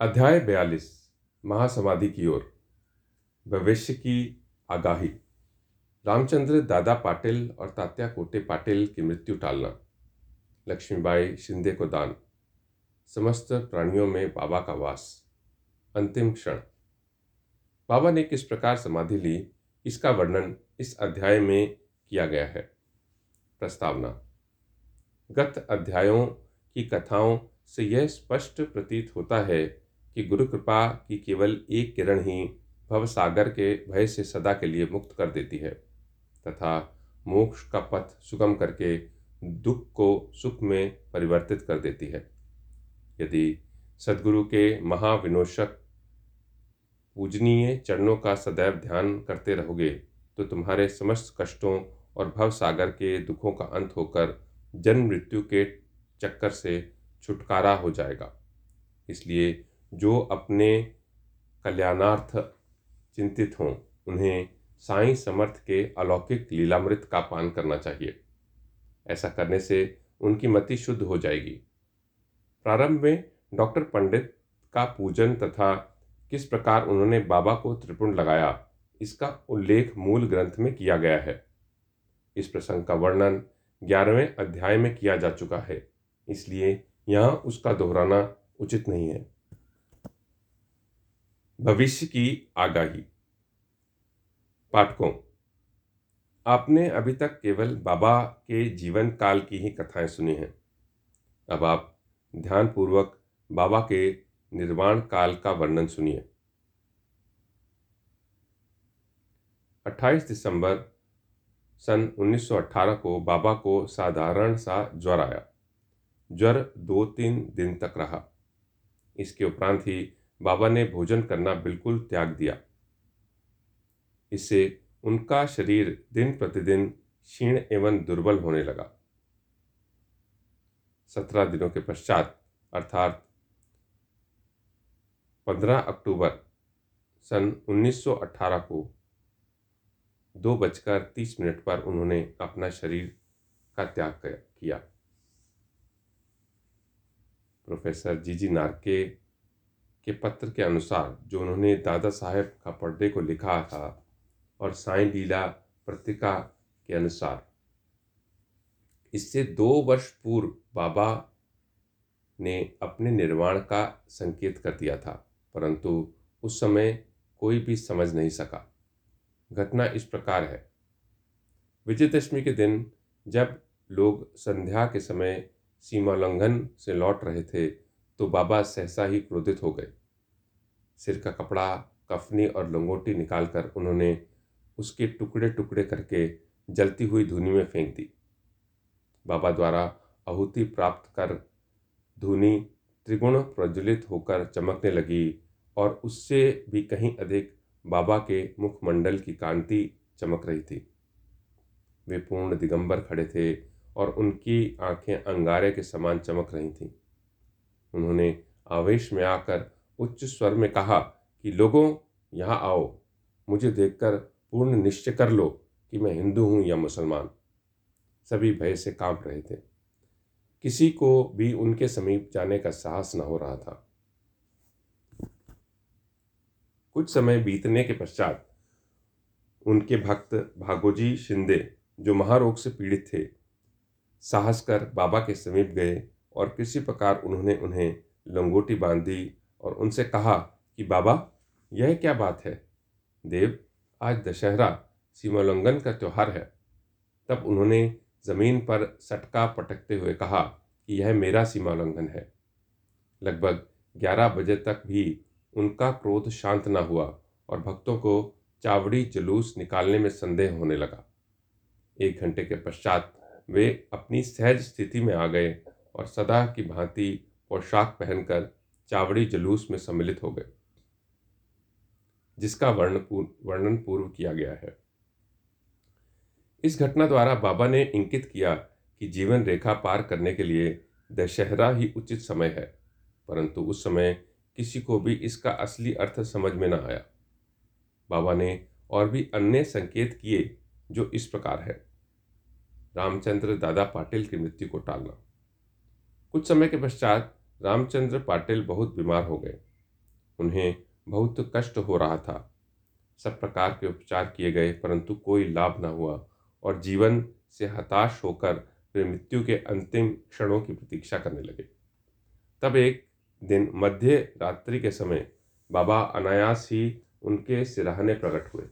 अध्याय बयालीस, महासमाधि की ओर। भविष्य की आगाही। रामचंद्र, दादा पाटिल और तात्या कोटे पाटिल की मृत्यु टालना। लक्ष्मीबाई शिंदे को दान। समस्त प्राणियों में बाबा का वास। अंतिम क्षण। बाबा ने किस प्रकार समाधि ली, इसका वर्णन इस अध्याय में किया गया है। प्रस्तावना। गत अध्यायों की कथाओं से यह स्पष्ट प्रतीत होता है कि गुरु कृपा की केवल एक किरण ही भव सागर के भय से सदा के लिए मुक्त कर देती है, तथा मोक्ष का पथ सुगम करके दुख को सुख में परिवर्तित कर देती है। यदि सदगुरु के महाविनोशक पूजनीय चरणों का सदैव ध्यान करते रहोगे तो तुम्हारे समस्त कष्टों और भव सागर के दुखों का अंत होकर जन्म मृत्यु के चक्कर से छुटकारा हो जाएगा। इसलिए जो अपने कल्याणार्थ चिंतित हों, उन्हें साई समर्थ के अलौकिक लीलामृत का पान करना चाहिए। ऐसा करने से उनकी मति शुद्ध हो जाएगी। प्रारंभ में डॉक्टर पंडित का पूजन तथा किस प्रकार उन्होंने बाबा को त्रिपुण लगाया, इसका उल्लेख मूल ग्रंथ में किया गया है। इस प्रसंग का वर्णन ग्यारहवें अध्याय में किया जा चुका है, इसलिए यहाँ उसका दोहराना उचित नहीं है। भविष्य की आगाही। पाठकों, आपने अभी तक केवल बाबा के जीवन काल की ही कथाएँ सुनी हैं। अब आप ध्यानपूर्वक बाबा के निर्वाण काल का वर्णन सुनिए। 28 दिसंबर सन 1918 को बाबा को साधारण सा ज्वर आया। ज्वर दो तीन दिन तक रहा। इसके उपरांत ही बाबा ने भोजन करना बिल्कुल त्याग दिया। इससे उनका शरीर दिन प्रतिदिन क्षीण एवं दुर्बल होने लगा। सत्रह दिनों के पश्चात, अर्थात 15 अक्टूबर सन 1918 को दो बजकर तीस मिनट पर उन्होंने अपना शरीर का त्याग किया। प्रोफेसर जीजी नारके के पत्र के अनुसार जो उन्होंने दादा साहेब का पर्दे को लिखा था और साई लीला पत्रिका के अनुसार। इससे दो वर्ष पूर्व बाबा ने अपने निर्वाण का संकेत कर दिया था, परंतु उस समय कोई भी समझ नहीं सका। घटना इस प्रकार है। विजयदशमी के दिन जब लोग संध्या के समय सीमाोल्लंघन से लौट रहे थे तो बाबा सहसा ही क्रोधित हो गए। सिर का कपड़ा, कफनी और लंगोटी निकालकर उन्होंने उसके टुकड़े टुकड़े करके जलती हुई धुनी में फेंक दी। बाबा द्वारा आहुति प्राप्त कर धुनी त्रिगुण प्रज्वलित होकर चमकने लगी और उससे भी कहीं अधिक बाबा के मुखमंडल की कांति चमक रही थी। वे पूर्ण दिगंबर खड़े थे और उनकी आँखें अंगारे के समान चमक रही थीं। उन्होंने आवेश में आकर उच्च स्वर में कहा कि लोगों, यहाँ आओ। मुझे देखकर पूर्ण निश्चय कर लो कि मैं हिंदू हूँ या मुसलमान। सभी भय से काँप रहे थे। किसी को भी उनके समीप जाने का साहस न हो रहा था। कुछ समय बीतने के पश्चात उनके भक्त भागोजी शिंदे, जो महारोग से पीड़ित थे, साहस कर बाबा के समीप गए और किसी प्रकार उन्होंने उन्हें लंगोटी बांधी और उनसे कहा कि, बाबा, यह क्या बात है? देव, आज दशहरा सीमोल्लंघन का त्यौहार है। तब उन्होंने ज़मीन पर सटका पटकते हुए कहा कि, यह मेरा सीमोल्लंघन है। लगभग ग्यारह बजे तक भी उनका क्रोध शांत न हुआ और भक्तों को चावड़ी जुलूस निकालने में संदेह होने लगा। एक घंटे के पश्चात वे अपनी सहज स्थिति में आ गए और सदा की भांति पोशाक पहनकर चावड़ी जुलूस में सम्मिलित हो गए, जिसका वर्ण वर्णन पूर्व किया गया है। इस घटना द्वारा बाबा ने इंकित किया कि जीवन रेखा पार करने के लिए दशहरा ही उचित समय है, परंतु उस समय किसी को भी इसका असली अर्थ समझ में न आया। बाबा ने और भी अन्य संकेत किए जो इस प्रकार है। रामचंद्र दादा पाटिल की मृत्यु को टालना। कुछ समय के पश्चात रामचंद्र पाटिल बहुत बीमार हो गए। उन्हें बहुत कष्ट हो रहा था। सब प्रकार के उपचार किए गए, परंतु कोई लाभ न हुआ और जीवन से हताश होकर वे मृत्यु के अंतिम क्षणों की प्रतीक्षा करने लगे। तब एक दिन मध्य रात्रि के समय बाबा अनायास ही उनके सिराहने प्रकट हुए।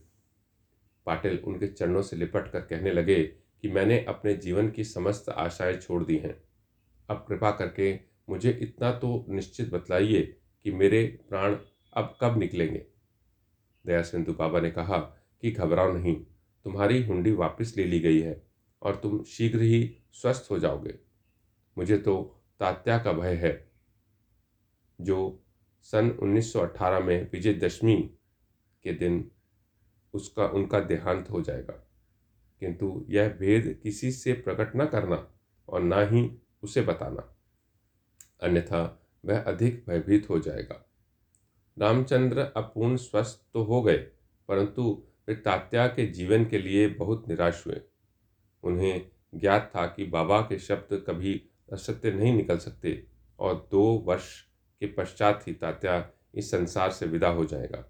पाटिल उनके चरणों से लिपट कर कहने लगे कि मैंने अपने जीवन की समस्त आशाएँ छोड़ दी हैं। अब कृपा करके मुझे इतना तो निश्चित बतलाइए कि मेरे प्राण अब कब निकलेंगे। दया सिंधु बाबा ने कहा कि घबराओ नहीं, तुम्हारी हुंडी वापस ले ली गई है और तुम शीघ्र ही स्वस्थ हो जाओगे। मुझे तो तात्या का भय है, जो सन 1918 में विजयदशमी के दिन उसका, उनका देहांत हो जाएगा। किंतु यह भेद किसी से प्रकट न करना और ना ही उसे बताना। अन्यथा वह अधिक भयभीत हो जाएगा। रामचंद्र अपूर्ण स्वस्थ तो हो गए, परंतु वे तात्या के जीवन के लिए बहुत निराश हुए। उन्हें ज्ञात था कि बाबा के शब्द कभी असत्य नहीं निकल सकते, और दो वर्ष के पश्चात ही तात्या इस संसार से विदा हो जाएगा।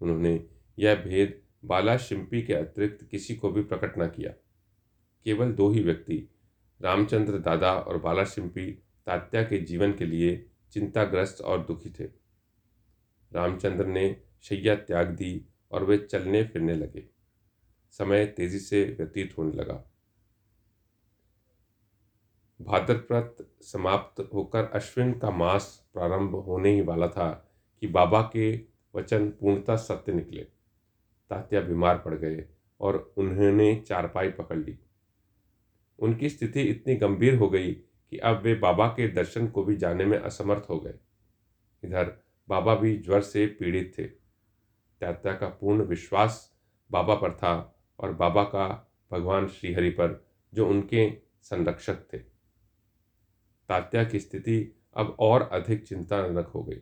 उन्होंने यह भेद बाला शिंपी के अतिरिक्त किसी को भी प्रकट न किया। केवल दो ही व्यक्ति, रामचंद्र दादा और बाला शिंपी तात्या के जीवन के लिए चिंताग्रस्त और दुखी थे। रामचंद्र ने शैया त्याग दी और वे चलने फिरने लगे। समय तेज़ी से व्यतीत होने लगा। भाद्रप्रत समाप्त होकर अश्विन का मास प्रारंभ होने ही वाला था कि बाबा के वचन पूर्णतः सत्य निकले। तात्या बीमार पड़ गए और उन्होंने चारपाई पकड़ ली। उनकी स्थिति इतनी गंभीर हो गई कि अब वे बाबा के दर्शन को भी जाने में असमर्थ हो गए। इधर बाबा भी ज्वर से पीड़ित थे। तात्या का पूर्ण विश्वास बाबा पर था और बाबा का भगवान श्रीहरि पर, जो उनके संरक्षक थे। तात्या की स्थिति अब और अधिक चिंताजनक हो गई।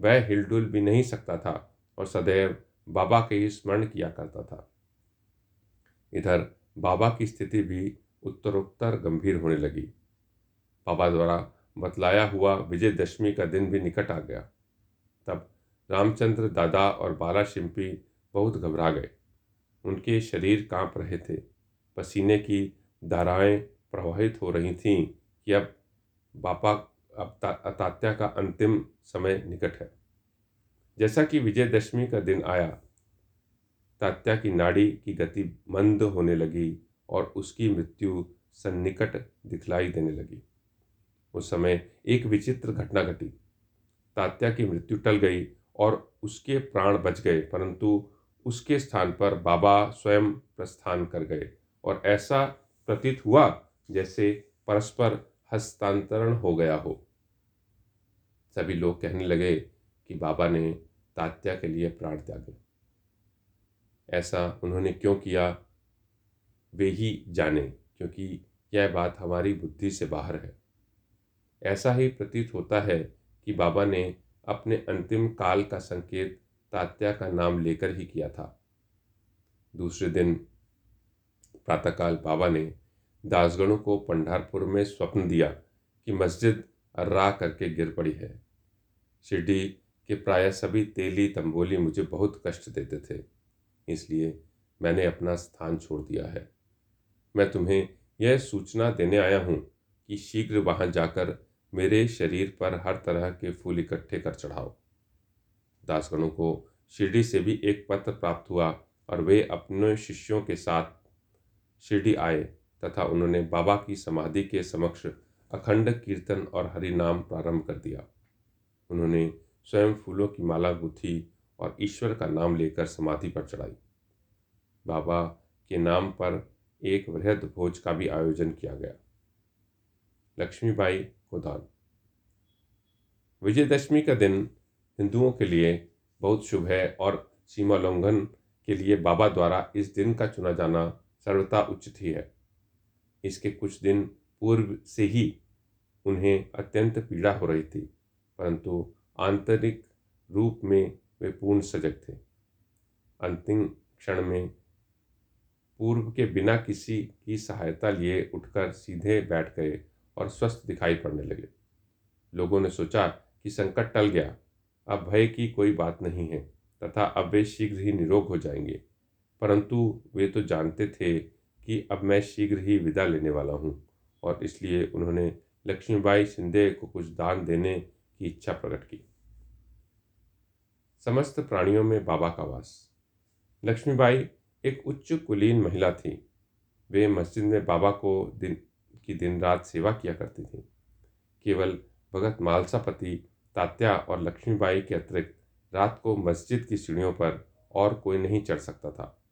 वह हिलडुल भी नहीं सकता था और सदैव बाबा के ही स्मरण किया करता था। इधर बाबा की स्थिति भी उत्तरोत्तर गंभीर होने लगी। बाबा द्वारा बतलाया हुआ विजयदशमी का दिन भी निकट आ गया। तब रामचंद्र, दादा और बाला शिंपी बहुत घबरा गए। उनके शरीर काँप रहे थे। पसीने की धाराएँ प्रवाहित हो रही थीं कि अब बापा, अब तात्या का अंतिम समय निकट है। जैसा कि विजयदशमी का दिन आया, तात्या की नाड़ी की गति मंद होने लगी और उसकी मृत्यु सन्निकट दिखलाई देने लगी। उस समय एक विचित्र घटना घटी। तात्या की मृत्यु टल गई और उसके प्राण बच गए, परंतु उसके स्थान पर बाबा स्वयं प्रस्थान कर गए और ऐसा प्रतीत हुआ जैसे परस्पर हस्तांतरण हो गया हो। सभी लोग कहने लगे कि बाबा ने तात्या के लिए प्राण त्यागे। ऐसा उन्होंने क्यों किया? वे ही जाने, क्योंकि यह बात हमारी बुद्धि से बाहर है। ऐसा ही प्रतीत होता है कि बाबा ने अपने अंतिम काल का संकेत तात्या का नाम लेकर ही किया था। दूसरे दिन प्रातःकाल बाबा ने दासगणों को पंडारपुर में स्वप्न दिया कि मस्जिद अर्रा करके गिर पड़ी है। शिरडी के प्राय सभी तेली तंबोली मुझे बहुत कष्ट देते थे, इसलिए मैंने अपना स्थान छोड़ दिया है। मैं तुम्हें यह सूचना देने आया हूँ कि शीघ्र वहाँ जाकर मेरे शरीर पर हर तरह के फूल इकट्ठे कर चढ़ाओ। दासगणों को शिरडी से भी एक पत्र प्राप्त हुआ और वे अपने शिष्यों के साथ शिरडी आए तथा उन्होंने बाबा की समाधि के समक्ष अखंड कीर्तन और हरि नाम प्रारंभ कर दिया। उन्होंने स्वयं फूलों की माला गुथी और ईश्वर का नाम लेकर समाधि पर चढ़ाई। बाबा के नाम पर एक वृहद भोज का भी आयोजन किया गया। लक्ष्मीबाई को दान। विजयदशमी का दिन हिंदुओं के लिए बहुत शुभ है और सीमा उल्लंघन के लिए बाबा द्वारा इस दिन का चुना जाना सर्वथा उचित ही है। इसके कुछ दिन पूर्व से ही उन्हें अत्यंत पीड़ा हो रही थी, परंतु आंतरिक रूप में वे पूर्ण सजग थे। अंतिम क्षण में पूर्व के बिना किसी की सहायता लिए उठकर सीधे बैठ गए और स्वस्थ दिखाई पड़ने लगे। लोगों ने सोचा कि संकट टल गया। अब भय की कोई बात नहीं है, तथा अब वे शीघ्र ही निरोग हो जाएँगे। परंतु वे तो जानते थे कि अब मैं शीघ्र ही विदा लेने वाला हूँ, और इसलिए उन्होंने लक्ष्मीबाई शिंदे को कुछ दान देने की इच्छा प्रकट की। समस्त प्राणियों में बाबा का वास। लक्ष्मीबाई एक उच्च कुलीन महिला थी। वे मस्जिद में बाबा को दिन की दिन रात सेवा किया करती थी। केवल भगत मालसापति, तात्या और लक्ष्मीबाई के अतिरिक्त रात को मस्जिद की सीढ़ियों पर और कोई नहीं चढ़ सकता था।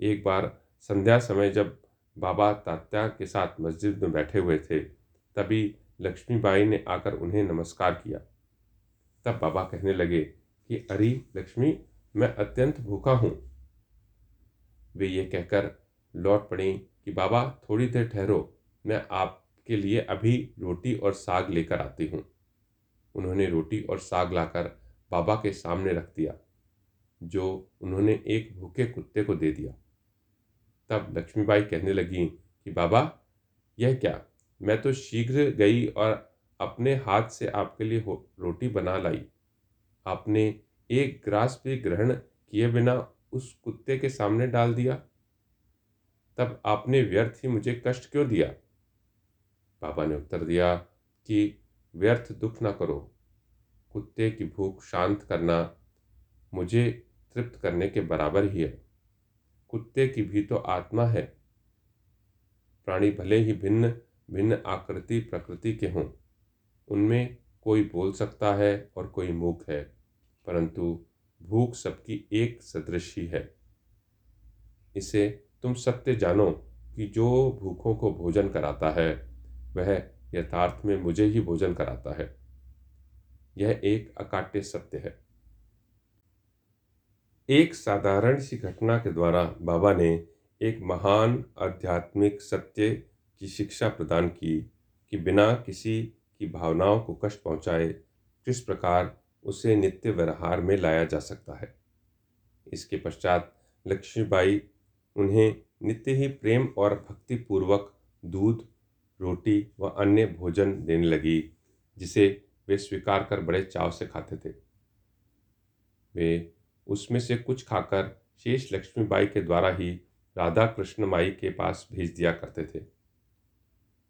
एक बार संध्या समय जब बाबा तात्या के साथ मस्जिद में बैठे हुए थे, तभी लक्ष्मीबाई ने आकर उन्हें नमस्कार किया। तब बाबा कहने लगे कि, अरे लक्ष्मी, मैं अत्यंत भूखा हूँ। वे ये कहकर लौट पड़ी कि, बाबा, थोड़ी देर ठहरो। मैं आपके लिए अभी रोटी और साग लेकर आती हूँ। उन्होंने रोटी और साग लाकर बाबा के सामने रख दिया, जो उन्होंने एक भूखे कुत्ते को दे दिया। तब लक्ष्मीबाई कहने लगी कि, बाबा, यह क्या? मैं तो शीघ्र गई और अपने हाथ से आपके लिए रोटी बना लाई। आपने एक ग्रास भी ग्रहण किए बिना उस कुत्ते के सामने डाल दिया। तब आपने व्यर्थ ही मुझे कष्ट क्यों दिया? पापा ने उत्तर दिया कि व्यर्थ दुख ना करो। कुत्ते की भूख शांत करना मुझे तृप्त करने के बराबर ही है। कुत्ते की भी तो आत्मा है। प्राणी भले ही भिन्न भिन्न आकृति प्रकृति के हों, उनमें कोई बोल सकता है और कोई मूक है, परंतु भूख सबकी एक सदृश ही है। इसे तुम सत्य जानो कि जो भूखों को भोजन कराता है वह यथार्थ में मुझे ही भोजन कराता है। यह एक अकाट्य सत्य है। एक साधारण सी घटना के द्वारा बाबा ने एक महान आध्यात्मिक सत्य की शिक्षा प्रदान की कि बिना किसी की भावनाओं को कष्ट पहुँचाए किस प्रकार उसे नित्य व्यवहार में लाया जा सकता है। इसके पश्चात लक्ष्मीबाई उन्हें नित्य ही प्रेम और भक्तिपूर्वक दूध रोटी व अन्य भोजन देने लगी, जिसे वे स्वीकार कर बड़े चाव से खाते थे। वे उसमें से कुछ खाकर शेष लक्ष्मीबाई के द्वारा ही राधा कृष्ण माई के पास भेज दिया करते थे।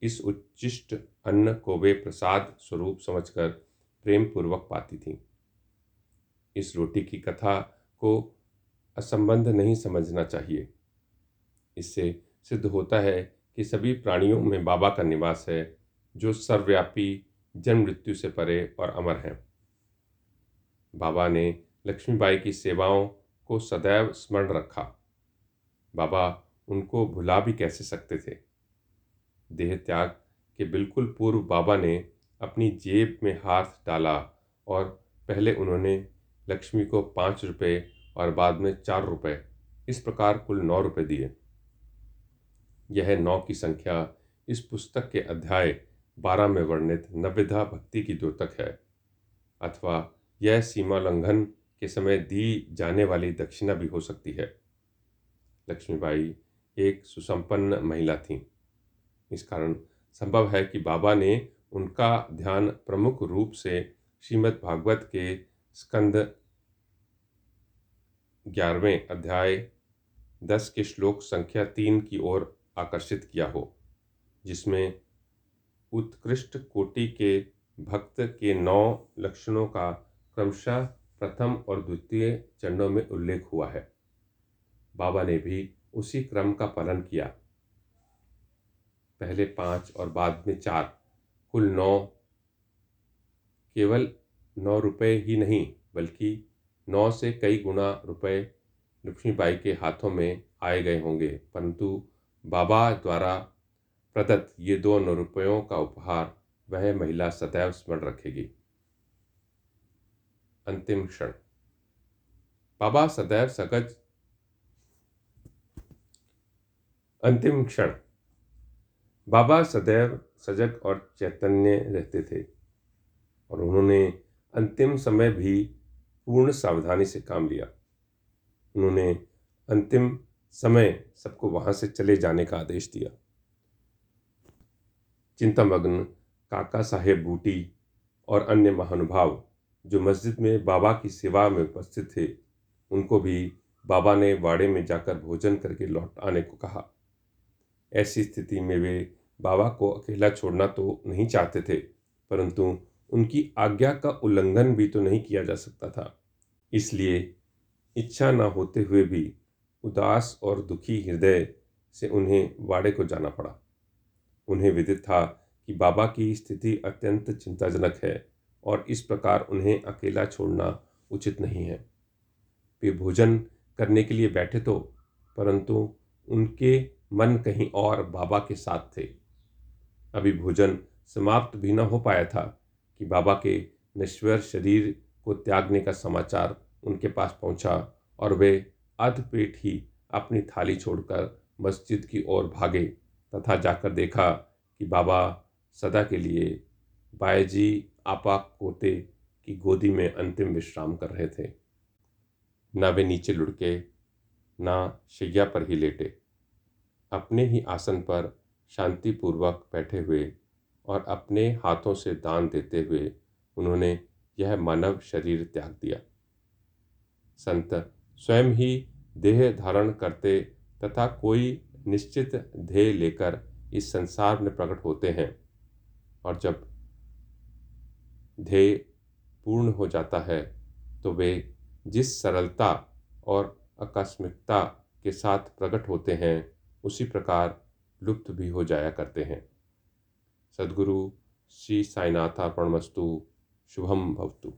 इस उच्चिष्ट अन्न को वे प्रसाद स्वरूप समझकर प्रेम पूर्वक पाती थीं। इस रोटी की कथा को असंबंध नहीं समझना चाहिए। इससे सिद्ध होता है कि सभी प्राणियों में बाबा का निवास है, जो सर्वव्यापी जन्म मृत्यु से परे और अमर हैं। बाबा ने लक्ष्मीबाई की सेवाओं को सदैव स्मरण रखा। बाबा उनको भुला भी कैसे सकते थे? देह त्याग के बिल्कुल पूर्व बाबा ने अपनी जेब में हाथ डाला और पहले उन्होंने लक्ष्मी को पाँच रुपये और बाद में चार रुपये, इस प्रकार कुल नौ रुपये दिए। यह नौ की संख्या इस पुस्तक के अध्याय बारह में वर्णित नविधा भक्ति की द्योतक है। अथवा यह सीमा लंघन के समय दी जाने वाली दक्षिणा भी हो सकती है। लक्ष्मीबाई एक सुसंपन्न महिला थी। इस कारण संभव है कि बाबा ने उनका ध्यान प्रमुख रूप से श्रीमद् भागवत के स्कंद ग्यारहवें अध्याय दस के श्लोक संख्या तीन की ओर आकर्षित किया हो, जिसमें उत्कृष्ट कोटि के भक्त के नौ लक्षणों का क्रमशः प्रथम और द्वितीय चरणों में उल्लेख हुआ है। बाबा ने भी उसी क्रम का पालन किया। पहले पाँच और बाद में चार, कुल नौ, केवल नौ रुपए ही नहीं, बल्कि नौ से कई गुना रुपए लक्ष्मीबाई के हाथों में आए गए होंगे, परंतु बाबा द्वारा प्रदत्त ये दो नौ रुपयों का उपहार वह महिला सदैव स्मरण रखेगी। अंतिम क्षण। बाबा सदैव सगज। अंतिम क्षण। बाबा सदैव सजग और चैतन्य रहते थे और उन्होंने अंतिम समय भी पूर्ण सावधानी से काम लिया। उन्होंने अंतिम समय सबको वहाँ से चले जाने का आदेश दिया। चिंतामग्न काका साहेब बूटी और अन्य महानुभाव जो मस्जिद में बाबा की सेवा में उपस्थित थे, उनको भी बाबा ने वाड़े में जाकर भोजन करके लौट आने को कहा। ऐसी स्थिति में वे बाबा को अकेला छोड़ना तो नहीं चाहते थे, परंतु उनकी आज्ञा का उल्लंघन भी तो नहीं किया जा सकता था। इसलिए इच्छा न होते हुए भी उदास और दुखी हृदय से उन्हें वाड़े को जाना पड़ा। उन्हें विदित था कि बाबा की स्थिति अत्यंत चिंताजनक है और इस प्रकार उन्हें अकेला छोड़ना उचित नहीं है। वे भोजन करने के लिए बैठे तो परंतु उनके मन कहीं और बाबा के साथ थे। अभी भोजन समाप्त भी न हो पाया था कि बाबा के नश्वर शरीर को त्यागने का समाचार उनके पास पहुँचा और वे अध पेट ही अपनी थाली छोड़कर मस्जिद की ओर भागे तथा जाकर देखा कि बाबा सदा के लिए बायजी आपा कोते की गोदी में अंतिम विश्राम कर रहे थे। न वे नीचे लुढ़के, ना शैया पर ही लेटे। अपने ही आसन पर शांतिपूर्वक बैठे हुए और अपने हाथों से दान देते हुए उन्होंने यह मानव शरीर त्याग दिया। संत स्वयं ही देह धारण करते तथा कोई निश्चित ध्येय लेकर इस संसार में प्रकट होते हैं। और जब ध्येय पूर्ण हो जाता है तो वे जिस सरलता और आकस्मिकता के साथ प्रकट होते हैं, उसी प्रकार लुप्त भी हो जाया करते हैं। सदगुरु श्री साईनाथार्पणमस्तु शुभम भवतु।